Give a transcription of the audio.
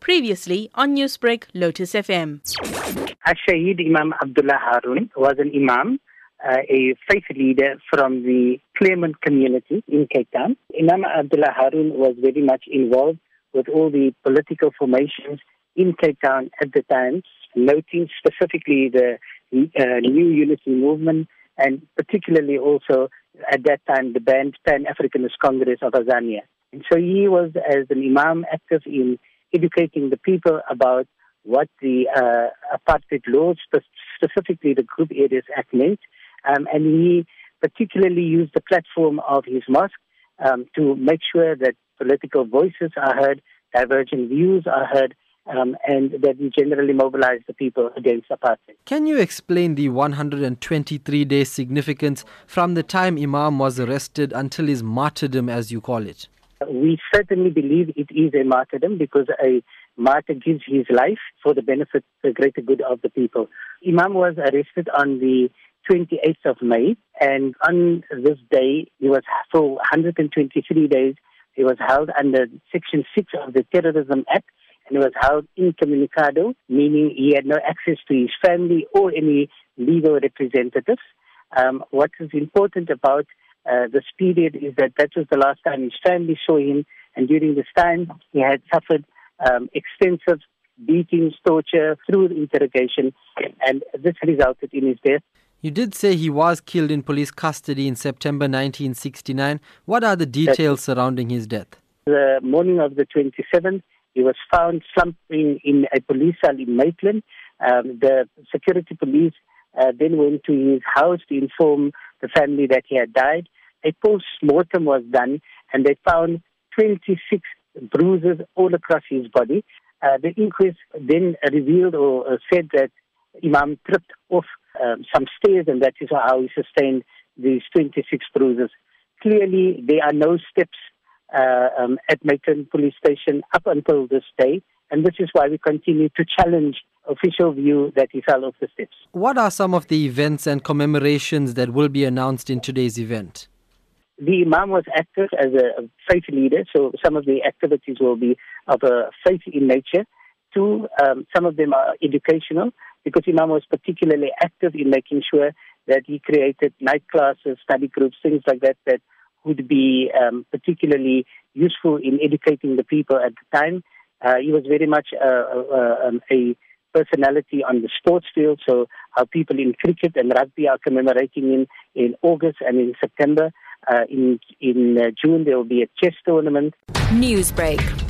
Previously on Newsbreak, Lotus FM. Al-Shaheed Imam Abdullah Haron was an imam, uh, a faith leader from the Claremont community in Cape Town. Imam Abdullah Haron was very much involved with all the political formations in Cape Town at the time, noting specifically the uh, New Unity Movement and particularly also at that time the banned Pan Africanist Congress of Azania. And so he was, as an imam, active in educating the people about what the uh, apartheid laws, specifically the Group Areas Act, meant. Um, and he particularly used the platform of his mosque um, to make sure that political voices are heard, divergent views are heard, um, and that we generally mobilize the people against apartheid. Can you explain the 123 day significance from the time Imam was arrested until his martyrdom, as you call it? We certainly believe it is a martyrdom because a martyr gives his life for the benefit, the greater good of the people. Imam was arrested on the 28th of May, and on this day, he was for 123 days. He was held under Section 6 of the Terrorism Act, and he was held incommunicado, meaning he had no access to his family or any legal representatives. Um, what is important about uh, this period is that that was the last time his family saw him, and during this time he had suffered um, extensive beatings, torture through interrogation, and this resulted in his death. You did say he was killed in police custody in September 1969. What are the details surrounding his death? The morning of the 27th, he was found slumping in a police cell in Maitland. Um, the security police uh, then went to his house to inform the family that he had died. A post-mortem was done, and they found 26 bruises all across his body. Uh, the inquest then revealed or uh, said that Imam tripped off um, some stairs, and that is how he sustained these 26 bruises. Clearly, there are no steps uh, um, at Maitland Police Station up until this day, and this is why we continue to challenge official view that he fell off the steps. What are some of the events and commemorations that will be announced in today's event? The Imam was active as a faith leader, so some of the activities will be of a faith in nature. Two, um, some of them are educational, because Imam was particularly active in making sure that he created night classes, study groups, things like that, that would be um, particularly useful in educating the people at the time. Uh, he was very much uh, uh, um, a personality on the sports field, so how people in cricket and rugby are commemorating him in August and in September. Uh, in in uh, June, there will be a chess tournament. Newsbreak.